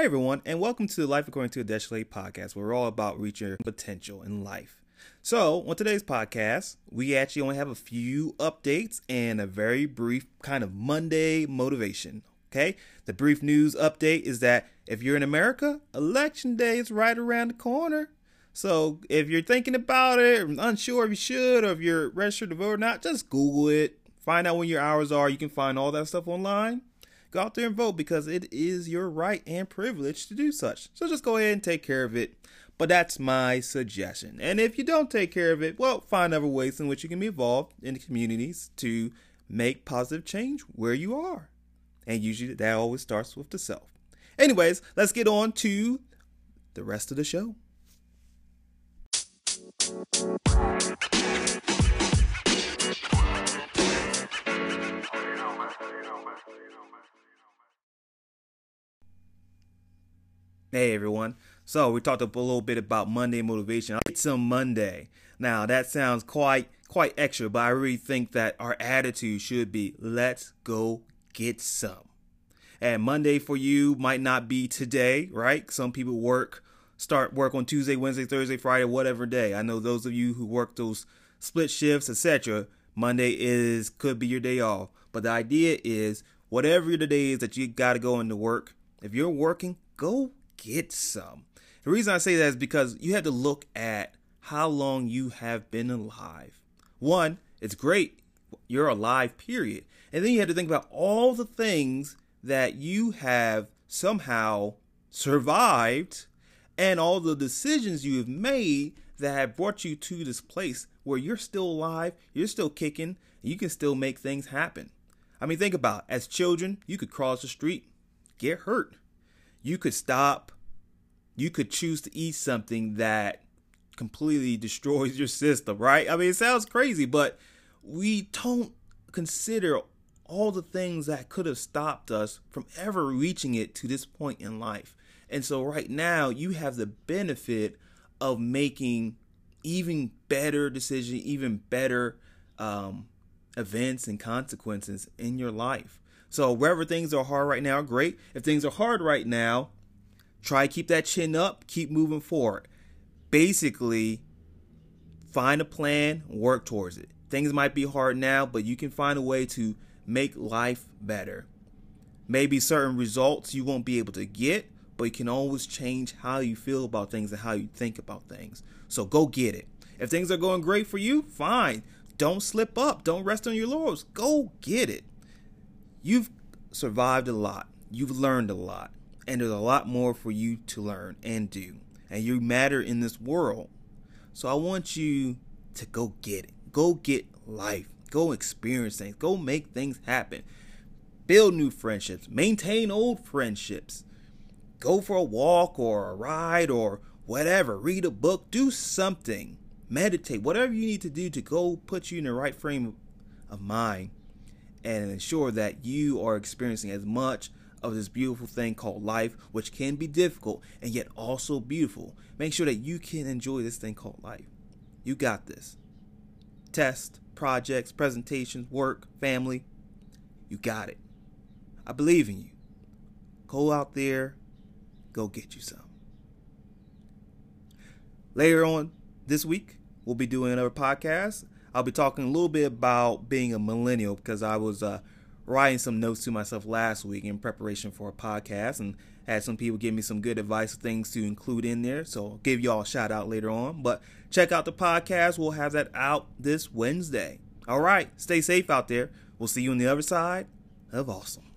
Hey everyone, and welcome to the Life According to a Deshley podcast, where we're all about reaching your potential in life. So, on today's podcast, we actually only have a few updates and a very brief kind of Monday motivation. Okay, the brief news update is that if you're in America, election day is right around the corner. So, if you're thinking about it, unsure if you should or if you're registered to vote or not, just Google it, find out when your hours are. You can find all that stuff online go out there and vote because it is your right and privilege to do such. So just go ahead and take care of it. But that's my suggestion. And if you don't take care of it, well, find other ways in which you can be involved in the communities to make positive change where you are. And usually that always starts with the self. Anyways, let's get on to the rest of the show. Hey everyone. So we talked a little bit about Monday motivation. It's a Monday. Now that sounds quite quite extra, but I really think that our attitude should be let's go get some. And Monday for you might not be today, right? Some people work start work on Tuesday, Wednesday, Thursday, Friday, whatever day. I know those of you who work those split shifts, etc. Monday is could be your day off. But the idea is whatever the day is that you got to go into work, if you're working, go get some. The reason I say that is because you have to look at how long you have been alive. One, it's great. You're alive, period. And then you have to think about all the things that you have somehow survived and all the decisions you have made that have brought you to this place where you're still alive, you're still kicking, you can still make things happen. I mean, think about it. as children, you could cross the street, get hurt. You could stop you could choose to eat something that completely destroys your system, right? I mean, it sounds crazy, but we don't consider all the things that could have stopped us from ever reaching it to this point in life. And so, right now, you have the benefit of making even better decisions, even better um, events and consequences in your life. So, wherever things are hard right now, great. If things are hard right now, Try keep that chin up, keep moving forward. Basically, find a plan, work towards it. Things might be hard now, but you can find a way to make life better. Maybe certain results you won't be able to get, but you can always change how you feel about things and how you think about things. So go get it. If things are going great for you, fine. Don't slip up. Don't rest on your laurels. Go get it. You've survived a lot. You've learned a lot and there's a lot more for you to learn and do. And you matter in this world. So I want you to go get it. Go get life. Go experience things. Go make things happen. Build new friendships. Maintain old friendships. Go for a walk or a ride or whatever. Read a book. Do something. Meditate. Whatever you need to do to go put you in the right frame of mind and ensure that you are experiencing as much of this beautiful thing called life, which can be difficult and yet also beautiful. Make sure that you can enjoy this thing called life. You got this. Test, projects, presentations, work, family. You got it. I believe in you. Go out there, go get you some. Later on this week, we'll be doing another podcast. I'll be talking a little bit about being a millennial because I was uh, writing some notes to myself last week in preparation for a podcast and had some people give me some good advice, things to include in there. So I'll give you all a shout out later on. But check out the podcast. We'll have that out this Wednesday. All right. Stay safe out there. We'll see you on the other side of awesome.